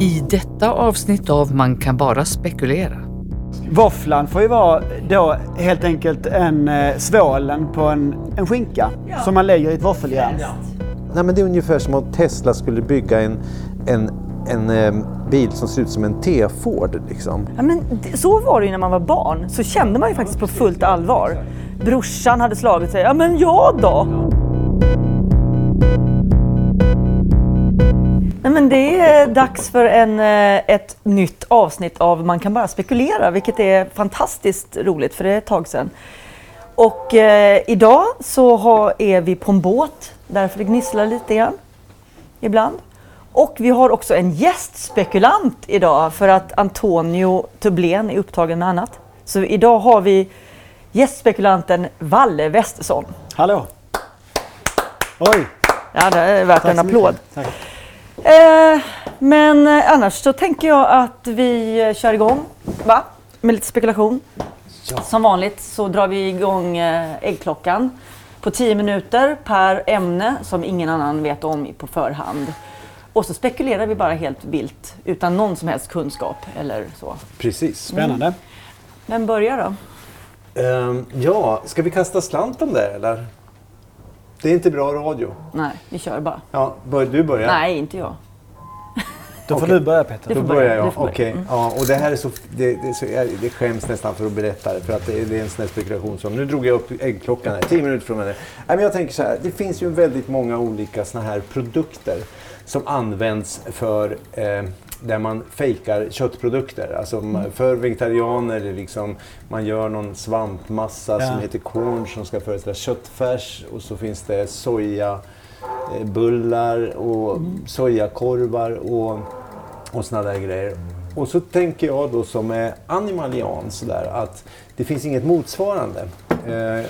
I detta avsnitt av Man kan bara spekulera. Våfflan får ju vara då helt enkelt en eh, svålen på en, en skinka som man lägger i ett våffeljärn. Nej, men det är ungefär som om Tesla skulle bygga en, en, en eh, bil som ser ut som en T-Ford. Liksom. Ja, men det- så var det ju när man var barn. Så kände man ju faktiskt på fullt allvar. Brorsan hade slagit sig. Ja, men jag då? Nej, men det är dags för en, eh, ett nytt avsnitt av Man kan bara spekulera, vilket är fantastiskt roligt för det är ett tag sedan. Och eh, idag så har, är vi på en båt, därför det gnisslar lite grann ibland. Och vi har också en gästspekulant idag för att Antonio Tublen är upptagen med annat. Så idag har vi gästspekulanten Valle Westesson. Hallå! Oj! Ja, det är värt Tack en applåd. Eh, men eh, annars så tänker jag att vi eh, kör igång, va? Med lite spekulation. Som vanligt så drar vi igång äggklockan på 10 minuter per ämne som ingen annan vet om på förhand. Och så spekulerar vi bara helt vilt utan någon som helst kunskap eller så. Precis. Spännande. Vem börjar då? Ehm, ja, ska vi kasta slant om det eller? Det är inte bra radio. Nej, vi kör bara. Ja, bör, du börjar. Nej, inte jag. Då får Okej. du börja Peter. Då börjar börja, jag. Okej. Mm. Ja, och det här är så, det, det, är så, jag, det skäms nästan för att berätta det. För att det, det är en sån här spekulation som, nu drog jag upp äggklockan här, 10 minuter från henne. Nej, men jag tänker så här, det finns ju väldigt många olika såna här produkter som används för eh, där man fejkar köttprodukter. Alltså Mm. för vegetarianer, liksom, man gör någon svampmassa Ja. som heter corn som ska föreställa köttfärs och så finns det soja eh, och Mm. sojakorvar och, och såna där grejer. Och så tänker jag då som är animalian sådär att det finns inget motsvarande. Eh,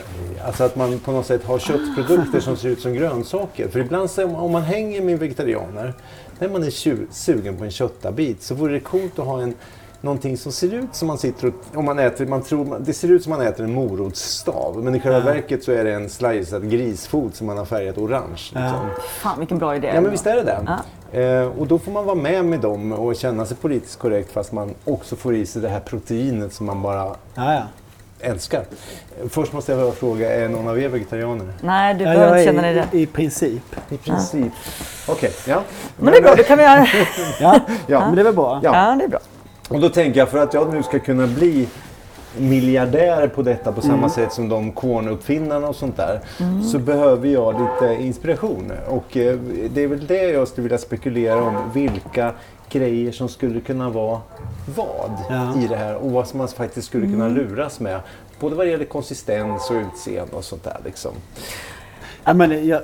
alltså att man på något sätt har köttprodukter som ser ut som grönsaker. För ibland så, om man hänger med vegetarianer, när man är sugen på en köttabit så vore det coolt att ha en någonting som ser ut som man sitter och, om man äter, man tror, det ser ut som man äter en morotsstav. Men i själva verket så är det en slicead grisfot som man har färgat orange. Liksom. Ja. Fan vilken bra idé. Ja men visst är det det. Ja. Eh, och då får man vara med med dem och känna sig politiskt korrekt fast man också får i sig det här proteinet som man bara Ja, ja. Älskar. Först måste jag bara fråga, är någon av er vegetarianer? Nej, du behöver inte känna dig det. i, i princip. I princip. Okej, ja. Men det är bra, det kan vi göra. Ja, Ja. men det är väl bra. Ja. Ja, det är bra. Och då tänker jag för att jag nu ska kunna bli miljardär på detta på samma sätt som de kornuppfinnarna och sånt där. Så behöver jag lite inspiration. Och eh, det är väl det jag skulle vilja spekulera om. Vilka grejer som skulle kunna vara vad Ja. i det här och vad som man faktiskt skulle kunna luras med. Både vad det gäller konsistens och utseende och sånt där liksom. Ja, men jag,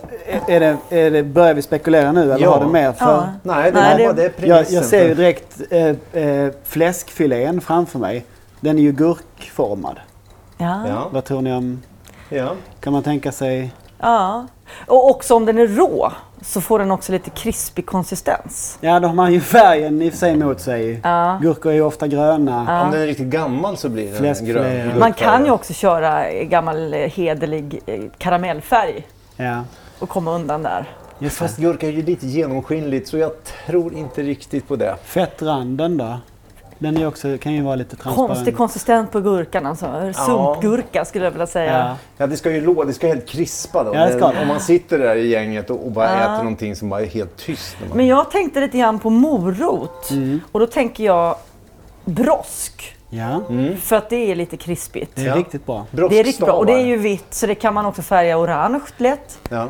är det, är det, börjar vi spekulera nu eller Ja. har du mer? För Ja. Nej, det, Nej, det- bara det är jag, premissen. jag ser ju direkt eh, eh, fläskfilén framför mig. Den är ju gurkformad. Ja. Ja, Vad tror ni om... ja. Kan man tänka sig... ja. Och också om den är rå så får den också lite krispig konsistens. Ja, då har man ju färgen i sig mot sig. Ja. Gurkor är ju ofta gröna. Om den är riktigt gammal så blir den grön. Man kan ju också köra gammal eh, hederlig eh, karamellfärg Ja. och komma undan där. Just Fast gurka är ju lite genomskinligt så jag tror inte riktigt på det. Fettranden då? Den är också, kan ju vara lite transparent. Konstig konsistens på gurkan alltså. Sumpgurka skulle jag vilja säga. Ja. Ja, det ska ju lå, det ska helt krispa då. Ja, det ska. Om man sitter där i gänget och, och bara Ja. äter någonting som bara är helt tyst. När man... Men jag tänkte lite grann på morot. Mm. Och då tänker jag brosk. Ja, Mm. För att det är lite krispigt. det är Ja. riktigt bra. Det är riktigt bra. Och det är ju vitt så det kan man också färga orange lätt. Ja.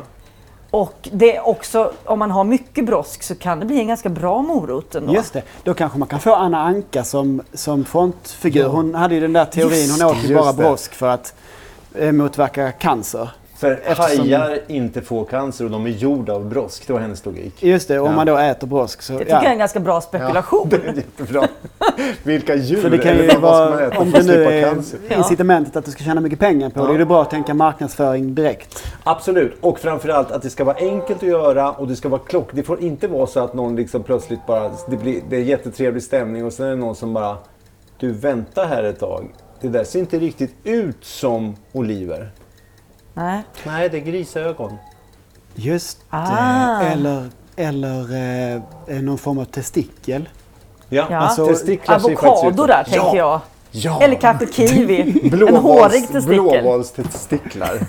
Och det är också, om man har mycket brosk så kan det bli en ganska bra morot ändå. Just det. Då kanske man kan få Anna Anka som, som frontfigur. Hon hade ju den där teorin. Just Hon åt ju bara brosk för att eh, motverka cancer. För Eftersom- hajar inte får cancer och de är gjorda av brosk. Det var hennes logik. Just det, om Ja. man då äter brosk så... Det tycker jag är en ganska bra spekulation. det är jättebra. Vilka djur För det kan eller ju vad ska man vara, äta om för det att nu slippa är cancer? incitamentet att du ska tjäna mycket pengar på Ja. det, är det bra att tänka marknadsföring direkt. Absolut, och framförallt att det ska vara enkelt att göra och det ska vara klock. Det får inte vara så att någon liksom plötsligt bara, det, blir, det är jättetrevlig stämning och sen är det någon som bara, du vänta här ett tag. Det där ser inte riktigt ut som oliver. Nej. Nej, det är grisögon. Just Ah. det. Eller, eller eh, någon form av testikel. Ja, Ja. Alltså, testiklar Avokado där tänker ja. jag. Ja. Eller kanske kiwi. en Blåvals- hårig testikel. Blåvalstestiklar.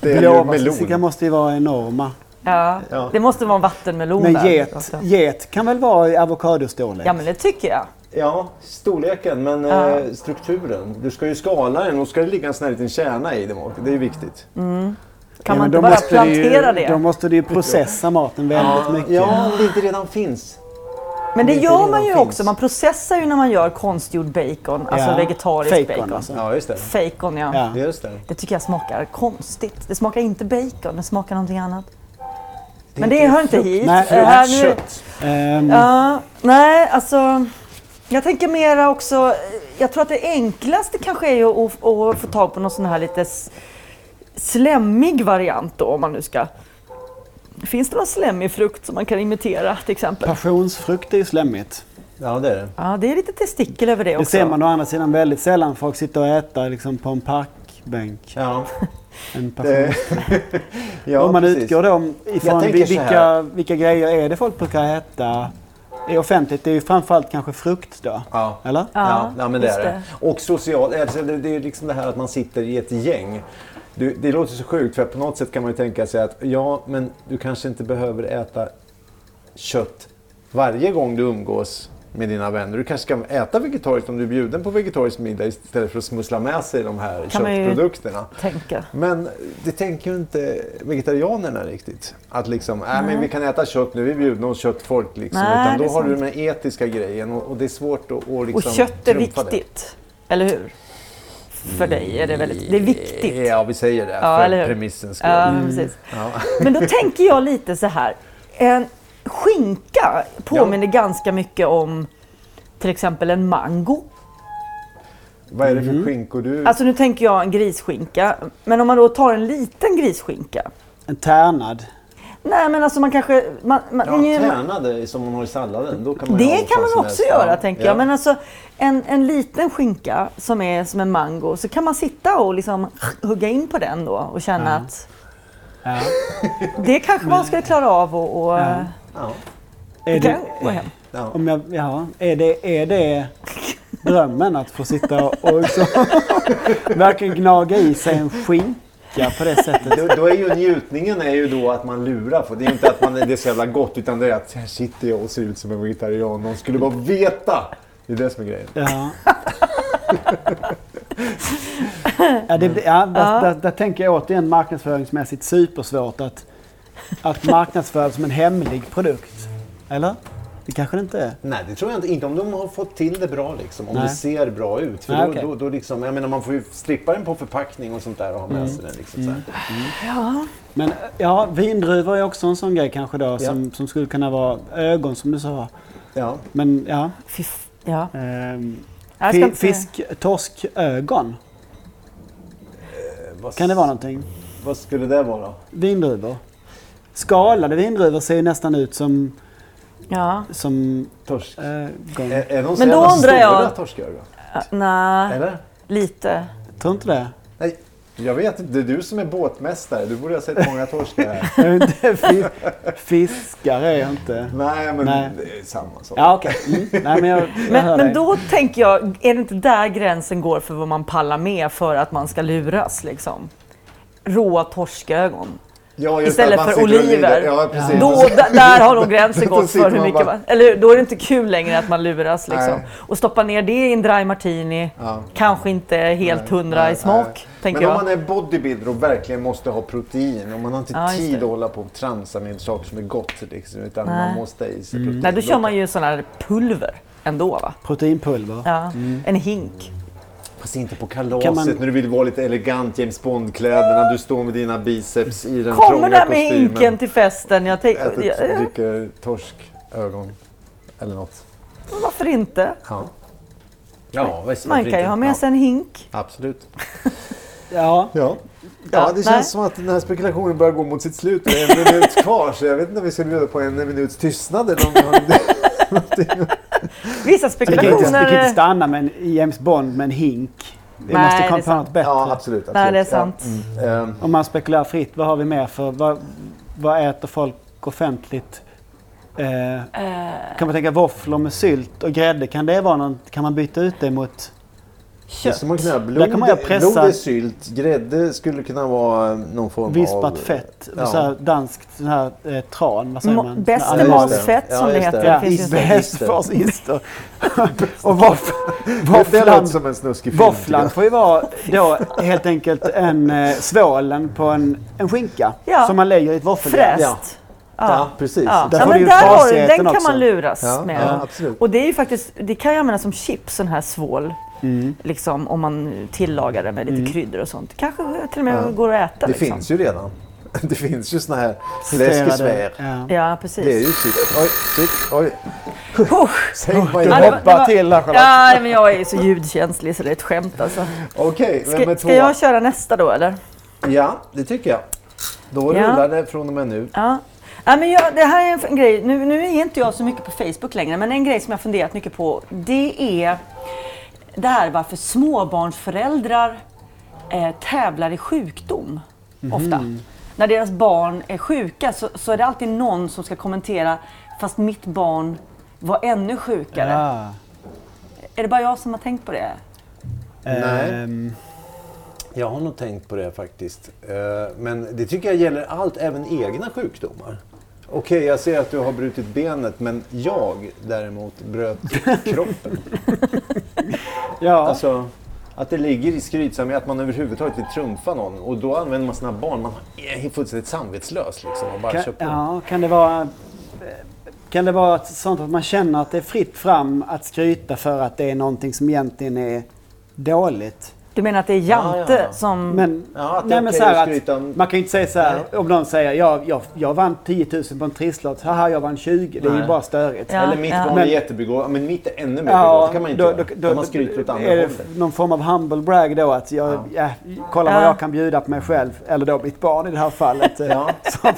Blåvalstestiklar måste ju vara enorma. Ja. Ja. Det måste vara en vattenmelon Men get, get kan väl vara i avokadostorlek? Ja men det tycker jag. Ja, storleken men Ja. eh, strukturen. Du ska ju skala den och ska det ligga en sån här liten kärna i den. Det är ju viktigt. Kan Ja, man inte då bara måste det ju- plantera det? Då måste du ju processa maten väldigt mycket. Ja, om det inte redan finns. Men det det gör man ju finns. också. Man processar ju när man gör konstgjord bacon. Alltså Ja. vegetarisk Bacon, bacon. alltså. Ja, just det. Bacon ja. Ja. Just det. Det tycker jag smakar konstigt. Det smakar inte bacon, det smakar någonting annat. Det Men det hör inte hit. Nej, Det här nu- Kött. Ehm, Ja, nej, alltså. Jag tänker mera också. Jag tror att det enklaste kanske är att, att få tag på någon sån här lite slemmig variant då om man nu ska. Finns det någon slemmig frukt som man kan imitera till exempel? Passionsfrukt är ju slemmigt. Ja, det är det. Ja, det är lite testikel över det Det också. ser man å andra sidan väldigt sällan. Folk sitter och äter liksom på en parkbänk. Ja, En det, passion. ja Om man precis. utgår då ifrån vilka, vilka grejer är det folk brukar äta i offentligt? Det är ju framförallt kanske frukt då. Ja. Eller? Ja, Ja, men det är det. Och social, alltså det, det är liksom det här att man sitter i ett gäng. Du, det låter så sjukt för på något sätt kan man ju tänka sig att ja, men du kanske inte behöver äta kött varje gång du umgås med dina vänner. Du kanske ska äta vegetariskt om du är bjuden på vegetarisk middag istället för att smussla med sig de här Kan köttprodukterna. Tänka. Men det tänker ju inte vegetarianerna riktigt. Att liksom, äh, men vi kan äta kött nu, vi är bjudna hos köttfolk. Liksom. Nej, Utan då har du sant. den etiska grejen och, och det är svårt att, Och liksom kött är trumfa det. viktigt. Eller hur? För dig är det väldigt, det är viktigt. Ja, vi säger det Ja, för premissens skull. Ja, men precis. Ja. Men då tänker jag lite så här. En skinka påminner ganska mycket om till exempel en mango. Vad är det Mm. för skinkor du... Alltså nu tänker jag en grisskinka. Men om man då tar en liten grisskinka. En tärnad. Nej men alltså man kanske... Man, man, ja, tärnade som man har i salladen. Då kan man det kan man också helst. göra Ja, tänker ja. jag. Men alltså en, en liten skinka som är som en mango. Så kan man sitta och liksom hugga in på den då och känna Ja. att Ja. det kanske man skulle klara av och, och Ja. Är det gå hem. Ja. om jag, ja, är, det, är det drömmen att få sitta och liksom verkligen gnaga i sig en skinka på det sättet? Då, då är ju njutningen är ju då att man lurar. För det är ju inte att man, det är så jävla gott utan det är att här sitter jag och ser ut som en vegetarian. Någon skulle bara veta. Det är det som är grejen. Ja. ja, det, ja, där, där, där tänker jag återigen marknadsföringsmässigt supersvårt att, att marknadsföra som en hemlig produkt. Eller? Det kanske det inte är. Nej, det tror jag inte. Inte om de har fått till det bra liksom. Om Nej. det ser bra ut. För Nej, då, okej. då, då liksom, jag menar man får ju strippa den på förpackning och sånt där och ha med sig den. Liksom, så här. Men ja, vindruvor är också en sån grej kanske då som, som skulle kunna vara ögon som du sa. Ja. Men ja. Fy f- ja. ehm, fi, inte säga- fisk, torskögon. Vad, Kan det vara någonting? Vad skulle det vara? Vindruvor. Skalade vindruvor ser ju nästan ut som, Ja. som Torsk? ögon. Är, är de så Men då jävla undrar stora jag- torskögon? Ja, Nej, Eller? lite. Tror inte det? Nej, jag vet inte. Det är du som är båtmästare. Du borde ha sett många torskar här. Fiskare är jag inte. Nej, men Nej. det är samma sak. Ja okej. Mm. Nej men jag, jag Men, men då tänker jag, är det inte där gränsen går för vad man pallar med för att man ska luras liksom? Råa torskögon. Ja, Istället för oliver. Ja, precis. Då, där, har nog gränsen gått för hur mycket man... Eller då är det inte kul längre att man luras liksom. Nej. Och stoppa ner det i en dry martini, Ja. kanske inte helt Nej, hundra nej, i smak, Men om jag. man är bodybuilder och verkligen måste ha protein och man har inte Ja, tid det. att hålla på och tramsa med saker som är gott liksom, utan Nej. man måste ha i sig protein. Nej, då kör man ju sån här pulver ändå va? Proteinpulver. Ja, en hink. Fast inte på kalaset man- när du vill vara lite elegant James Bond-kläderna. Du står med dina biceps i den Kommer trånga där med kostymen. hinken till festen. Jag tänk, Äter, ja, dricker torskögon eller något. varför inte? Ja, ja visst, Man kan ju ha med ja, sig en hink. Absolut. Ja. Ja. Ja, det nej. känns som att den här spekulationen börjar gå mot sitt slut. Det är en minut kvar, så jag vet inte om vi ska bjuda på en minuts tystnad eller om vi har någonting. Vissa Vi kan, inte, vi kan inte spekulationer... stanna med en James Bond med en hink. Vi Nej, måste komma på något bättre. Ja, absolut. absolut. Nej, det är sant. Ja. Mm. Ehm, Om man spekulerar fritt, vad har vi mer för... Vad, vad äter folk offentligt Eh, kan man tänka våfflor med sylt och grädde, kan det vara någon, kan man byta ut det mot Kött. som man kan göra. Där Blod, kan man pressa- blod är sylt, grädde skulle kunna vara någon form av... vispat fett? Ja. Så här danskt sån här eh, tran, vad säger Mo- man? bäst Sån med här just det. matfett Ja, som det heter. Ja, hästfarsister. och våfflan, som en snuskig film. våfflan får ju vara då helt enkelt en eh, svålen på en, en skinka Ja. som man lägger i ett våffeljärn. Fräst. Ja, precis. Ja. Där Ja, men där har du, den kan också. man luras Ja, med. ja, absolut. Och det är ju faktiskt, det kan ju användas som chips, sån här svål. Mm. Liksom om man tillagar det med lite kryddor och sånt. Kanske till och med Ja. går att äta. Det liksom. finns ju redan. Det finns ju såna här fläskesvär. Ja. Ja, precis. Det är ju typ... Oj, shit, oj. Usch. Säg vad Du hoppar till här Charlotte. Ja, men jag är så ljudkänslig så det är ett skämt alltså. Okej, vem är Ska, två? ska jag köra nästa då eller? Ja, det tycker jag. Då Ja. rullar det från och med nu. Ja. Ja, men jag, det här är en, en grej, nu, nu är inte jag så mycket på Facebook längre, men en grej som jag funderat mycket på det är det här varför småbarnsföräldrar eh, tävlar i sjukdom ofta. När deras barn är sjuka så, så är det alltid någon som ska kommentera fast mitt barn var ännu sjukare. Ja. Är det bara jag som har tänkt på det? Nej. Ehm, Jag har nog tänkt på det faktiskt. Eh, Men det tycker jag gäller allt, även egna sjukdomar. Okej, jag ser att du har brutit benet, men jag däremot bröt kroppen. ja. Alltså, att det ligger i skrytsamhet, att man överhuvudtaget vill trumfa någon. Och då använder man sina barn. Man är fullständigt samvetslös liksom och bara kan, kör på. ja, kan det vara kan det vara sånt att man känner att det är fritt fram att skryta för att det är någonting som egentligen är dåligt? Du menar att det är Jante Ja, ja, ja. som... Men, Ja, nej, men så här att om- man kan ju inte säga så här om någon säger jag, jag, jag vann 10 000 på en trisslott, haha jag vann 20. Det är ju Nej. bara störigt. Ja. Eller mitt barn är Men- jättebegåvad, men mitt är ännu mer begåvat. Det kan man inte då, göra. då, Då, då, man skryter åt andra är det hållet. någon form av humble brag då att jag, ja. kolla vad Ja. jag kan bjuda på mig själv. Eller då mitt barn i det här fallet. Ja. Som,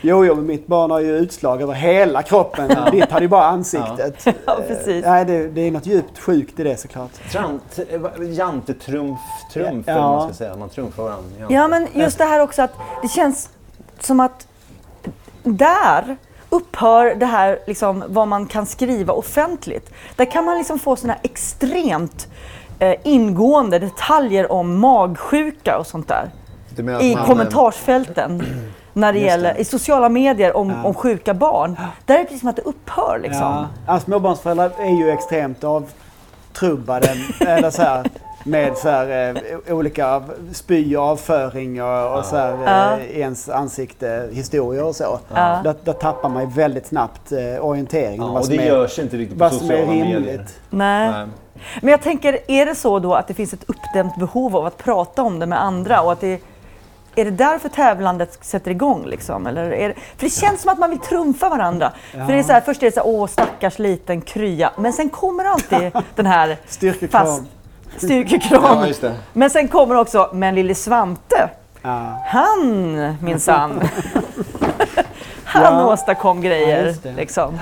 jo, jo, men mitt barn har ju utslag över hela kroppen. Ditt hade ju bara ansiktet. Ja, precis. Nej, det, det är något djupt sjukt i det såklart. Trant, eh, Jantetrumf, trumf Ja. eller vad man ska säga. Man trumfar varandra. Jante. Ja, men just det här också att det känns som att där upphör det här liksom, vad man kan skriva offentligt. Där kan man liksom få såna extremt eh, ingående detaljer om magsjuka och sånt där. I man, eh, kommentarsfälten. När det Just gäller, det. i sociala medier om, Ja. om sjuka barn. Där är det precis som att det upphör liksom. Ja. Ja, småbarnsföräldrar är ju extremt avtrubbade eller så här, med så här, eh, olika spy och avföring och, och så här, Ja. eh, ens ansikte, historier och så. Ja. Där, där tappar man ju väldigt snabbt eh, orienteringen. Ja, och som det är, görs inte riktigt på vad som är sociala medier. rimligt. Nej. Nej. Men jag tänker, är det så då att det finns ett uppdämt behov av att prata om det med andra och att det är det därför tävlandet sätter igång? Liksom? Eller är det, för det känns som att man vill trumfa varandra. För det är så här, först är det så här, åh stackars liten krya. Men sen kommer alltid den här Styrkekram. fast styrkekram. Ja, just det. Men sen kommer också, men lille Svante, Ja. han minsann. han Ja. åstadkom Ja, grejer. det. liksom.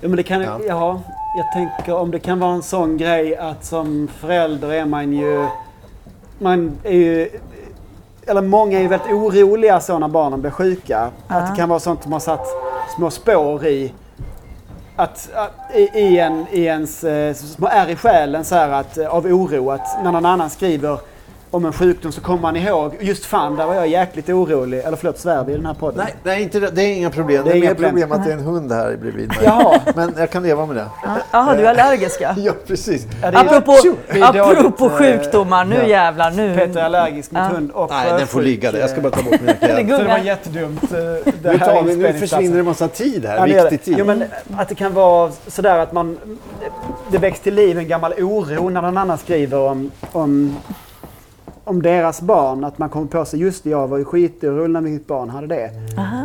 Ja, men det kan, Ja. ja. jag tänker om det kan vara en sån grej att som förälder är man ju... Man är ju... Eller många är ju väldigt oroliga så när barnen blir sjuka. Att det kan vara sånt som har satt små spår i... Att, att i, i, en, i ens eh, små ärr i själen så här att, eh, av oro att när någon annan skriver om en sjukdom så kommer man ihåg, just fan där var jag jäkligt orolig. Eller förlåt, svär vi i den här podden? Nej, nej inte det. det är inga problem. Det Det är är, inga mer problem. problem att det är en hund här bredvid mig. Jaha. Men jag kan leva med det. Jaha, du är allergiska? Ja, precis. Ja, det är- Apropå, Det är apropå eh, sjukdomar, nu ja. jävlar. Nu. Peter är allergisk mot Ja. hund och Nej, den får ligga där. Jag ska eh, bara ta bort mina Det kläder. Så det var jättedumt. eh, Det Nu, tar vi, nu försvinner det en massa tid här. Ja, det Viktig det. tid. Jo, men att det kan vara sådär att man... Det väcks till liv en gammal oro när någon annan skriver om, om, om deras barn. Att man kommer på sig, just det, jag var ju skitorolig när mitt barn hade det. Aha.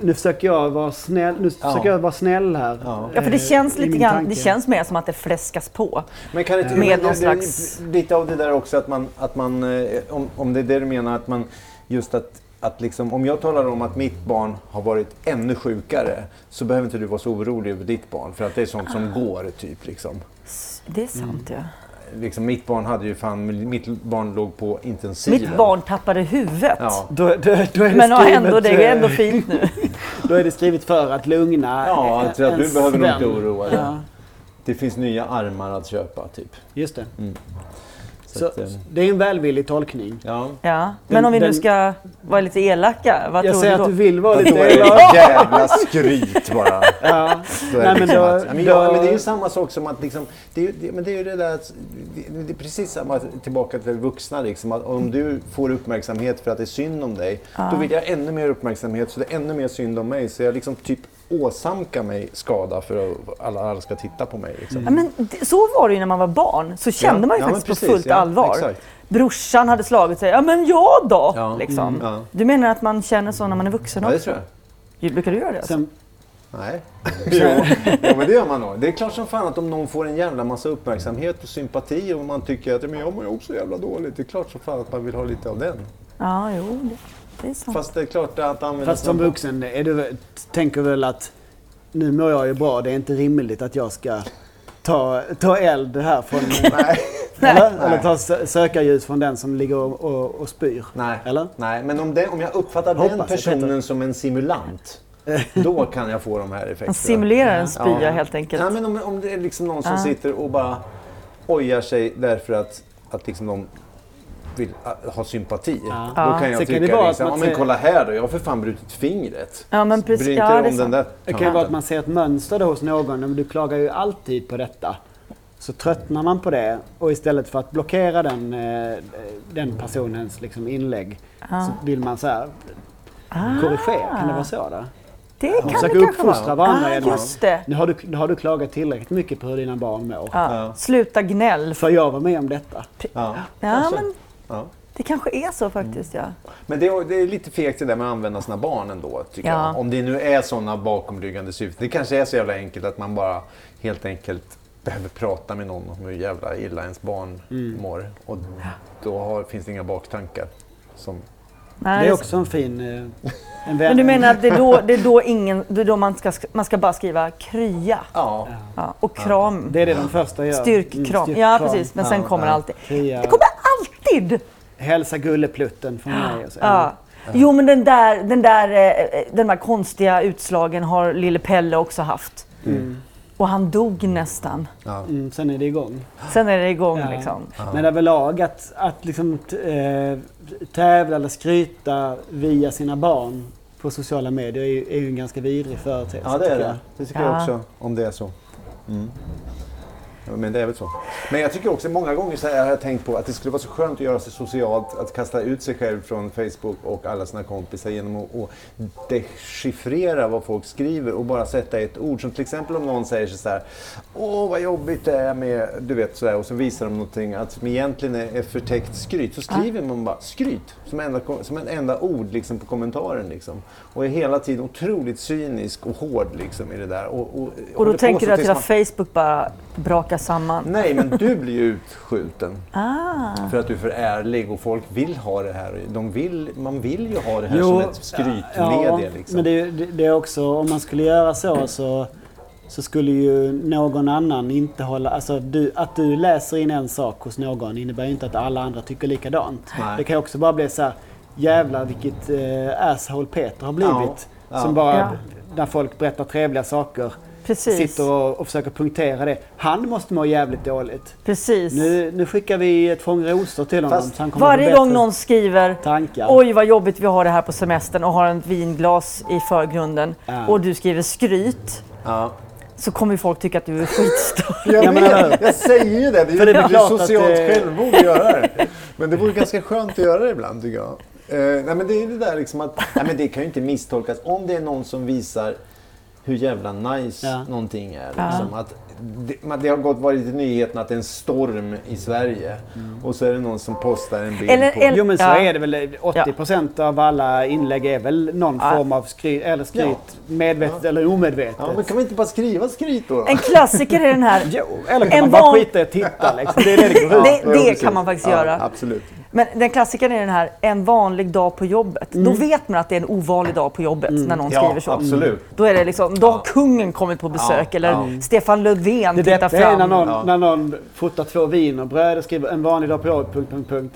Nu försöker jag vara snäll, nu försöker jag vara snäll här. Ja. Ja, för det eh, känns lite grann, tanke. det känns mer som att det fläskas på. Men kan inte, Med men någon slags- Lite av det där också att man, att man eh, om, om det är det du menar, att man just att, att liksom, om jag talar om att mitt barn har varit ännu sjukare så behöver inte du vara så orolig över ditt barn för att det är sånt som går typ liksom. Det är sant ja. Liksom mitt barn hade ju fan, mitt barn låg på intensiven. Mitt barn tappade huvudet. Ja. Då, då, då är det Men har skrivet, ändå, det är eh, ändå fint nu. Då är det skrivet för att lugna Ja, en- alltså att du behöver nog inte oroa dig. Ja, Det finns nya armar att köpa, typ. just det. Så, Så, att, eh, det är en välvillig tolkning. ja. Ja. Men om vi nu ska vara lite elaka, vad Jag tror säger du att då? du vill vara Då lite är det elak. jävla skryt bara. Ja. Nej, det men då- att, ja, men, ja, då- men det är ju samma sak som att liksom, det är, det, men det är ju det där att, det, det är precis samma tillbaka till vuxna liksom, att om du får uppmärksamhet för att det är synd om dig, då vill jag ännu mer uppmärksamhet så det är ännu mer synd om mig. Så jag liksom typ åsamkar mig skada för att alla, alla ska titta på mig. Liksom. Ja, men det- så var det ju när man var barn. Så kände Ja, man ju ja, faktiskt precis, på fullt ja, allvar. exakt. Brorsan hade slagit sig. Ja, men jag då? Ja, Liksom. mm, ja. Du menar att man känner så när man är vuxen Ja, det också? tror jag. Brukar du göra det? Alltså? Sen, Nej. jo, men det gör man nog. Det är klart som fan att om någon får en jävla massa uppmärksamhet och sympati och man tycker att men jag mår också jävla dåligt. Det är klart som fan att man vill ha lite av den. Ja, jo, det, det är sant. Fast det är klart att använda fast som vuxen är du, tänker väl att nu mår jag ju bra, det är inte rimligt att jag ska ta, ta eld här från... Nej. Eller, eller Nej. ta sö- sökarljus från den som ligger och, och, och spyr. Nej. Eller? Nej, men om, den, om jag uppfattar Hoppas den personen som en simulant, då kan jag få de här effekterna. Man simulerar en spya Ja. helt enkelt. Ja, men om, om det är liksom någon som Ja. sitter och bara ojar sig därför att, att liksom de vill äh, ha sympati. Ja. Då Ja. kan jag Så kan det tycka vara liksom, att ja, man men kolla här då, jag har för fan brutit fingret. Ja, men precis. Bry inte Ja, det om den där Det kan ju vara att man ser ett mönster då hos någon, men du klagar ju alltid på detta. Så tröttnar man på det och istället för att blockera den, eh, den personens liksom inlägg så vill man så här korrigera. Kan det vara så? Då? Det kan Försöka det kanske uppfostra vara. varandra Ah, just det. Nu har, du, nu har du klagat tillräckligt mycket på hur dina barn mår. Ja. Ja. Sluta gnäll. För jag var med om detta. Ja. Ja, Kanske. men Ja. det kanske är så faktiskt. Ja. Men det är, det är lite fegt det där med att använda sina barn ändå, tycker Ja. jag. Om det nu är sådana bakomliggande syften. Det kanske är så jävla enkelt att man bara helt enkelt behöver prata med någon om hur jävla illa ens barn Mm. mår. Och då har, finns det inga baktankar. Som, Nej, Det är också en fin... eh, En vän. Men du menar att det är då, det är då, ingen, det är då man, ska, man ska bara skriva krya ja, ja, och kram. Det är det de första gör. Styrkkram. Mm, Ja, precis. Men sen kommer ja. alltid. Kria, Det kommer alltid! Hälsa gulleplutten från mig. Och så. Ja. Jo, men den där, den där, eh, den där konstiga utslagen har lille Pelle också haft. Mm. Och han dog nästan. ja. Mm, sen är det igång. Sen är det igång Ja. liksom. Men överlag att, att liksom, eh, tävla eller skryta via sina barn på sociala medier är ju, är ju en ganska vidrig företeelse. ja, det är tycker det. jag. Det tycker Ja. jag också, om det är så. Mm. Men det är väl så. Men jag tycker också många gånger så här har jag tänkt på att det skulle vara så skönt att göra sig socialt, att kasta ut sig själv från Facebook och alla sina kompisar genom att, att dechiffrera vad folk skriver och bara sätta ett ord. Som till exempel om någon säger så här, åh vad jobbigt det är med, du vet så här, och så visar de någonting att som egentligen är, förtäckt skryt. Så skriver man bara skryt som, enda, som en enda ord liksom på kommentaren liksom. Och är hela tiden otroligt cynisk och hård liksom i det där. Och, och, Och då tänker du att hela man- Facebook bara brakar samman? Nej, men du blir ju utskjuten. Ah. För att du är för ärlig och folk vill ha det här. De vill, man vill ju ha det här Jo, som ett skrytmedie. Liksom. men det, är- det, är också, om man skulle göra så så, så skulle ju någon annan inte hålla... Alltså du, att du läser in en sak hos någon innebär ju inte att alla andra tycker likadant. Nej. Det kan också bara bli så här, jävlar vilket eh, asshole Peter har blivit. Ja, ja. Som bara, Ja. när folk berättar trevliga saker, Precis. sitter och, och försöker punktera det. Han måste må jävligt dåligt. Precis. Nu, nu skickar vi ett fång rosor till honom. Fast så han kommer Varje gång någon skriver tankar. Oj vad jobbigt vi har det här på semestern och har ett vinglas i förgrunden Ja. och du skriver skryt Ja. så kommer folk tycka att du är skitstor. Jag, jag säger ju det. Det är, För det är det socialt det- självmord att göra det. Men det vore ganska skönt att göra det ibland tycker jag. Eh, nej, men det är det där liksom att, nej, men det kan ju inte misstolkas. Om det är någon som visar hur jävla nice Ja. någonting är. Liksom, att det, det har gått varit i nyheten att det är en storm i Sverige. Och så är det någon som postar en bild Eller- på... eller- Jo men så Ja. är det väl. 80% av alla inlägg är väl någon Ja. form av skryt, eller skryt medvetet eller omedvetet. Ja, men kan man inte bara skriva skryt då? En klassiker är den här, Jo, eller kan En man bara van- skita i att titta liksom. Det är det det går ut det, det kan man faktiskt ja, göra. Absolut. Men den klassikern är den här, en vanlig dag på jobbet. Då vet man att det är en ovanlig dag på jobbet när någon Ja, skriver så. absolut. Då är det liksom, då har kungen kommit på besök Ja, eller ja. Stefan Löfven Det tittar är fram. när någon, när någon fotar två wienerbröd och skriver en vanlig dag på jobbet, punkt, punkt, punkt.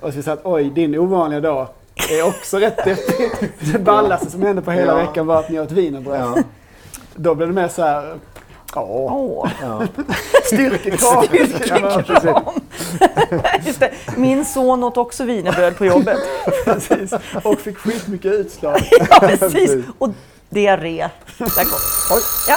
Och så säger att oj, din ovanliga dag är också rätt deppigt. Det ballaste som hände på hela veckan var att ni åt wienerbröd. Då blev det mer så här, ja, Åh. ja. styrkekram. Styrkekram. Just det. Min son åt också wienerbröd på jobbet. Precis. Och fick skitmycket utslag. Ja, precis. Och diarré. Där kom. Oj. Ja.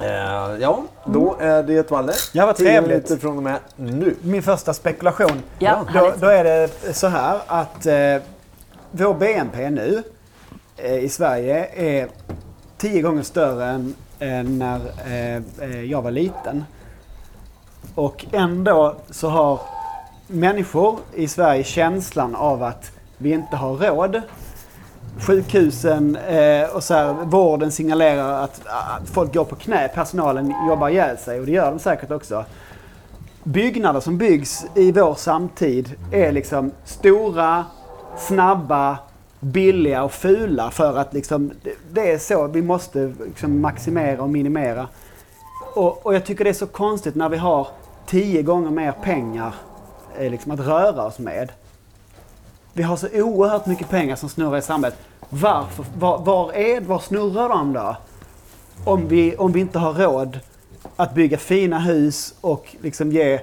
Eh, ja, då är det Valle. Ja, vad Tio trevligt. minuter från och med nu. Min första spekulation. Ja, Då, härligt. då är det så här att eh, vår BNP nu eh, i Sverige är tio gånger större än, än när eh, eh, jag var liten. Och ändå så har människor i Sverige känslan av att vi inte har råd. Sjukhusen eh, och så här, vården signalerar att, att folk går på knä, personalen jobbar ihjäl sig och det gör de säkert också byggnader som byggs i vår samtid är liksom stora, snabba, billiga och fula för att liksom, det- är så vi måste liksom maximera och minimera. Och, och jag tycker det är så konstigt när vi har tio gånger mer pengar eh, liksom att röra oss med. Vi har så oerhört mycket pengar som snurrar i samhället. Varför, var, var, är, var snurrar de då? Om vi, om vi inte har råd att bygga fina hus och liksom ge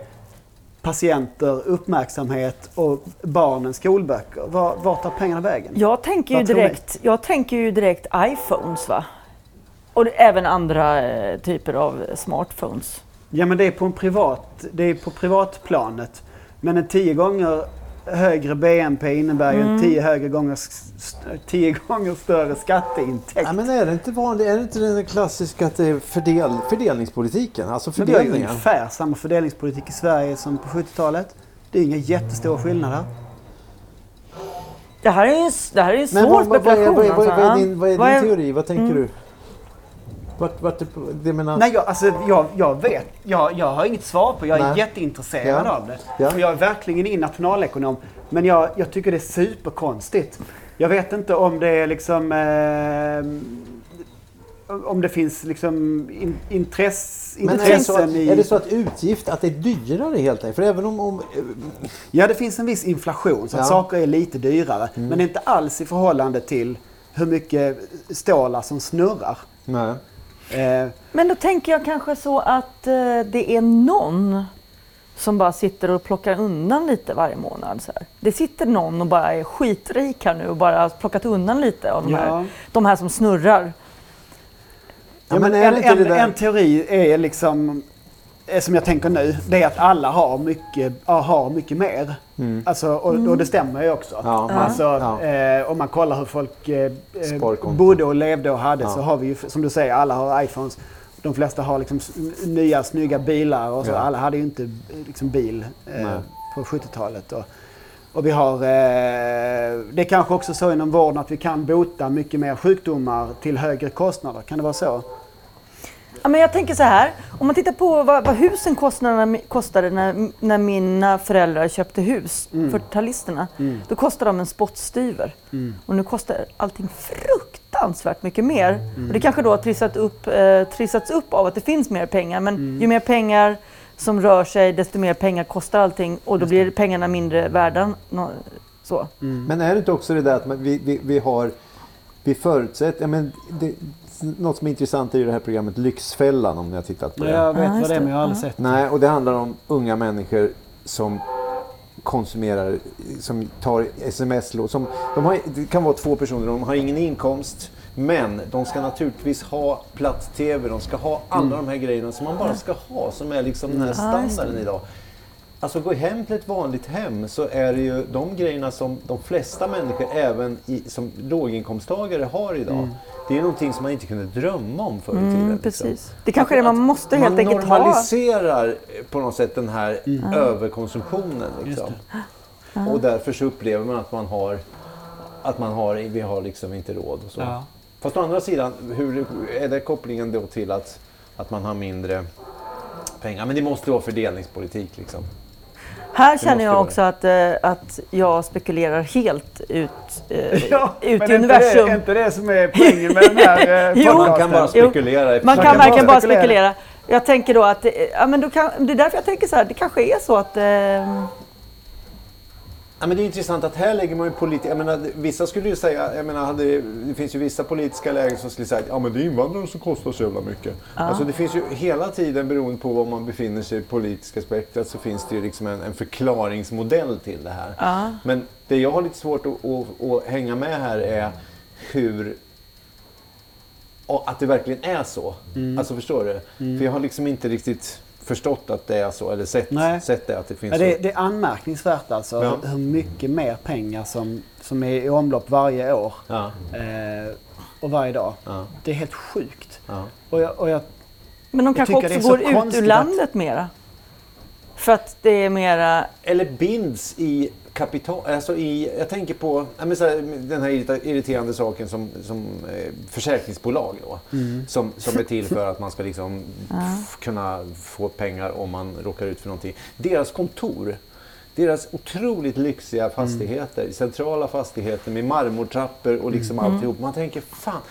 patienter uppmärksamhet och barnen skolböcker. Var, var tar pengarna vägen? Jag tänker ju direkt, jag tänker ju direkt iPhones va? Och det, även andra eh, typer av smartphones. Ja men det är på en privat, det är på privatplanet. Men en tio gånger högre BNP innebär ju en tio, högre gånger, tio gånger större skatteintäkt. Ja, men är det inte vanligt? Är det inte den klassiska att det är fördel, fördelningspolitiken? Alltså Men vi har ju fördelningen? ungefär samma fördelningspolitik i Sverige som på 70-talet. Det är inga jättestora skillnader. Det här är ju en, det här är Men svår vad, vad, vad, är- spekulation. vad, är- vad, är- är alltså. din, vad är din är- teori? Vad tänker du? Vart, vart, är- det menar... Nej, jag, alltså, jag, jag vet. Jag, jag har inget svar på. Jag är Nej. jätteintresserad Ja. av det. Ja. Och jag är verkligen ingen nationalekonom. Men jag, jag tycker det är superkonstigt. Jag vet inte om det är liksom... Eh, om det finns liksom in, intress, Men är det, så intressen att, i... är det så att utgift, att det är dyrare helt enkelt? För även om... om Ja, det finns en viss inflation så att Ja. saker är lite dyrare. Men det är inte alls i förhållande till hur mycket stålar som snurrar. nej. Eh, Men då tänker jag kanske så att eh, det är någon som bara sitter och plockar undan lite varje månad. Så här. Det sitter någon och bara är skitrik här nu och bara har plockat undan lite av de, Ja. här, de här som snurrar. Ja, men en, en, en teori är liksom, som jag tänker nu, det är att alla har mycket, har mycket mer. Alltså, och, och det stämmer ju också. Mm. Ja. Alltså, Ja. eh, om man kollar hur folk eh, eh, bodde och levde och hade Ja. så har vi ju, som du säger, alla har iPhones. De flesta har liksom nya snygga bilar och så. Alla hade ju inte eh, liksom, bil eh, på 70-talet. Och, och vi har, eh, det är kanske också så inom vården att vi kan bota mycket mer sjukdomar till högre kostnader. Kan det vara så? Ja, men jag tänker så här, om man tittar på vad, vad husen kostade, kostade när, när mina föräldrar köpte hus, 40-talisterna, då kostade de en spottstyver. Och nu kostar allting fruktansvärt mycket mer. Och det kanske då har trissat upp, eh, trissats upp av att det finns mer pengar, men ju mer pengar som rör sig, desto mer pengar kostar allting. Och då blir pengarna mindre värda. Så. Men är det inte också det där att man, vi, vi, vi har... Vi förutsätter... Ja, men det, något som är intressant är ju det här programmet Lyxfällan om ni har tittat på det. Jag vet vad det är det. men jag har aldrig sett. Nej, och det handlar om unga människor som konsumerar, som tar sms-lån. Som, de har, det kan vara två personer, de har ingen inkomst. Men de ska naturligtvis ha platt-tv, de ska ha alla de här grejerna som man bara ska ha, som är liksom den här det. standarden idag. Alltså gå hem till ett vanligt hem så är det ju de grejerna som de flesta människor, även i, som låginkomsttagare, har idag. Det är någonting som man inte kunde drömma om förr i tiden. Mm, liksom. precis. Det kanske är det man måste helt man enkelt ha. normaliserar eh, på något sätt den här överkonsumtionen. Liksom. Och därför så upplever man att man har, att man har, vi har liksom inte råd. Och så. Ja. Fast å andra sidan, hur är det kopplingen då till att, att man har mindre pengar? Men det måste vara fördelningspolitik liksom. Här känner jag också att, eh, att jag spekulerar helt ut, eh, Ja, ut men i universum. Det, är inte det som är poängen med den här eh, Jo. Man kan bara Jo. spekulera. Man kan verkligen bara spekulera. Jag tänker då att, det- ja, men då kan, det är därför jag tänker så här, det kanske är så att eh, Ja, men det är intressant att här lägger man ju politik... Vissa skulle ju säga... Jag menar, hade, det finns ju vissa politiska lägen som skulle säga att ja, men det är invandrare som kostar så jävla mycket. Alltså, det finns ju hela tiden, beroende på var man befinner sig i politiska spektrat, så finns det ju liksom en, en förklaringsmodell till det här. Men det jag har lite svårt att, att, att hänga med här är hur att det verkligen är så. Mm. Alltså förstår du? För jag har liksom inte riktigt förstått att det är så, eller sett, Nej. sett det, att det finns Ja, det, så. det är anmärkningsvärt alltså Ja. hur mycket mer pengar som, som är i omlopp varje år Ja, eh, och varje dag. ja, Det är helt sjukt. ja. Och jag, och jag, Men de Jag kanske tycker också går ut konstigt ur att- landet mera. För att det är mera... Eller binds i kapital. Alltså i, jag tänker på ja, men så här, den här irriterande saken som, som eh, försäkringsbolag då. Som, som är till för att man ska liksom f- kunna få pengar om man råkar ut för någonting. Deras kontor. Deras otroligt lyxiga fastigheter, centrala fastigheter med marmortrappor och liksom alltihop. Man tänker, fan,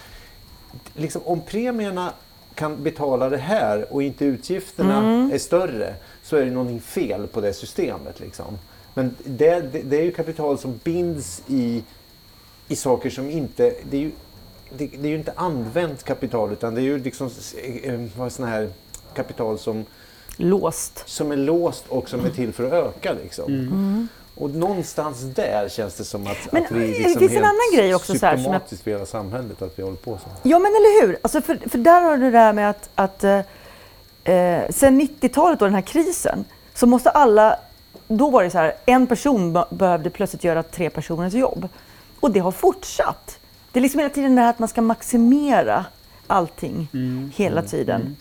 liksom, om premierna kan betala det här och inte utgifterna är större så är det någonting fel på det systemet. Liksom. Men det, det, det är ju kapital som binds i, i saker som inte... Det är, ju, det, det är ju inte använt kapital utan det är ju liksom eh, vad sån här kapital som, Låst. som är låst och som är till för att öka. Liksom. Och någonstans där känns det som att, Men, att vi eh, liksom det finns en annan grej också så här som jag- för hela samhället att vi håller på så. Ja men eller hur! Alltså för, för där har du det där med att, att eh, eh, sen 90-talet och den här krisen så måste alla, då var det så här, en person be- behövde plötsligt göra tre personers jobb. Och det har fortsatt. Det är liksom hela tiden det här att man ska maximera allting hela tiden.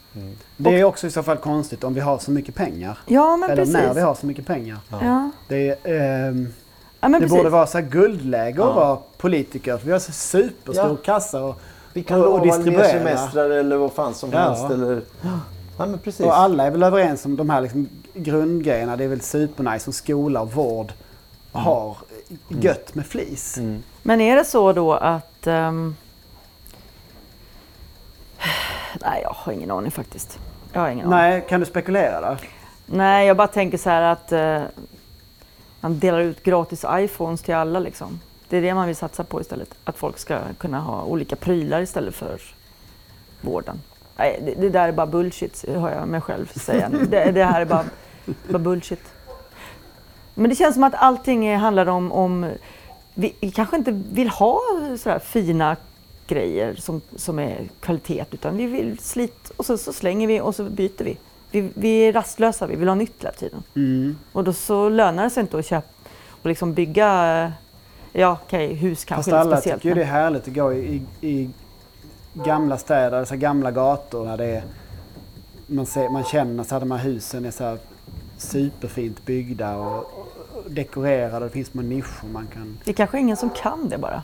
det är också i så fall konstigt om vi har så mycket pengar. Ja men Eller precis. när vi har så mycket pengar. Ja. Det, ehm, Ja, men det borde vara så här guldläge att Ja. vara politiker. För vi har så superstor Ja. kassa och, Vi kan och, och lova mer distribuera. semestrar eller vad fan som Ja. helst. Eller... Ja, men precis. Och alla är väl överens om de här liksom grundgrejerna. Det är väl supernice som skola och vård har gött med flis. Mm. Men är det så då att... ehm, Nej, jag har ingen aning faktiskt. Jag har ingen aning. Nej, kan du spekulera där? Nej, jag bara tänker så här att eh, man delar ut gratis iPhones till alla liksom. Det är det man vill satsa på istället. Att folk ska kunna ha olika prylar istället för vården. Nej, det, det där är bara bullshit, hör jag mig själv säga. Det, det här är bara, bara bullshit. Men det känns som att allting handlar om, om vi, kanske inte vill ha sådär fina grejer som, som är kvalitet utan vi vill slit och så, så slänger vi och så byter vi. vi. Vi är rastlösa, vi vill ha nytt hela tiden. Mm. Och då så lönar det sig inte att köpa och liksom bygga, ja okej, hus kanske Fast alla speciellt. tycker ju det är men- härligt att gå i, i, i gamla städer, så här gamla gator där det är, man, ser, man känner så här, de här husen är så här superfint byggda och, och dekorerade. Det finns små nischer man kan... Det är kanske ingen som kan det bara.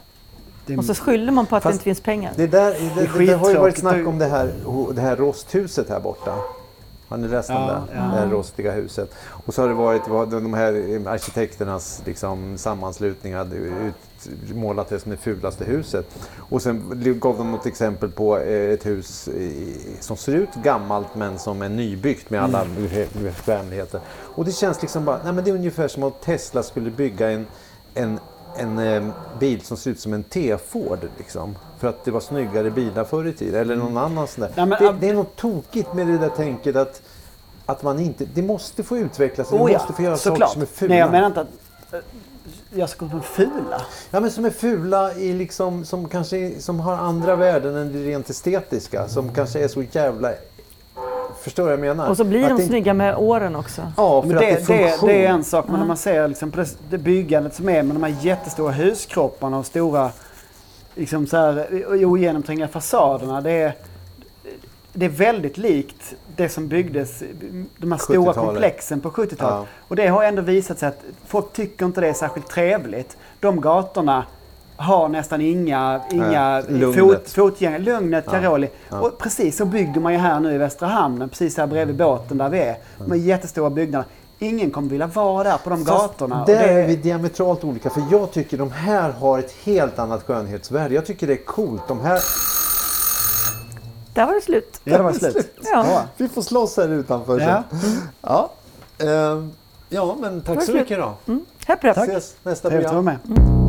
Det, Och så skyller man på att Fast- det inte finns pengar. Det, där, det, det, det har ju varit snack om det här, det här rosthuset här borta. Har ni läst om Ja, det? ja. Det rostiga huset. Och så har det varit de här arkitekternas liksom, sammanslutning hade utmålat det som det fulaste huset. Och sen gav de något exempel på eh, ett hus som ser ut gammalt men som är nybyggt med alla bekvämligheter. Och det känns liksom bara, nej men det är ungefär som att Tesla skulle bygga en, en en eh, bil som ser ut som en T-Ford. Liksom, för att det var snyggare bilar förr i tiden. Eller någon annan sån där. Nej, men, det, ab- det är något tokigt med det där tänket att, att man inte... Det måste få utvecklas. Oh det ja, måste få göra saker som är fula. Nej, jag menar inte att eh, jag ska på fula. Ja, men som är fula i liksom, som kanske som har andra värden än det rent estetiska. Som kanske är så jävla... Förstår du vad jag menar? Och så blir Att de det- snygga med åren också. Ja, för Men att det, det är det, funktion. det är en sak, men när man ser liksom på det, det byggandet som är med de här jättestora huskropparna och stora liksom så här, ogenomträngliga fasaderna. Det är, det är väldigt likt det som byggdes, de här stora 70-talet. komplexen på 70-talet. Ja. Och det har ändå visat sig att folk tycker inte det är särskilt trevligt. De gatorna har nästan inga, inga Nej, lugnet. fot, fotgängare. Lugnet, Caroli. Ja. Och precis så bygger man ju här nu i Västra Hamnen, precis här bredvid båten där vi är. De här jättestora byggnaderna. Ingen kommer vilja vara där på de Fast gatorna. Där det- är vi diametralt olika. För jag tycker de här har ett helt annat skönhetsvärde. Jag tycker det är coolt. De här... Där var det slut. Ja, det var slut. Ja. Ja. Vi får slåss här utanför Ja. sen. Ja. Ehm, ja, men tack så mycket då. Mm, Hepp, hepp. Ses nästa Trevligt att vara program. med.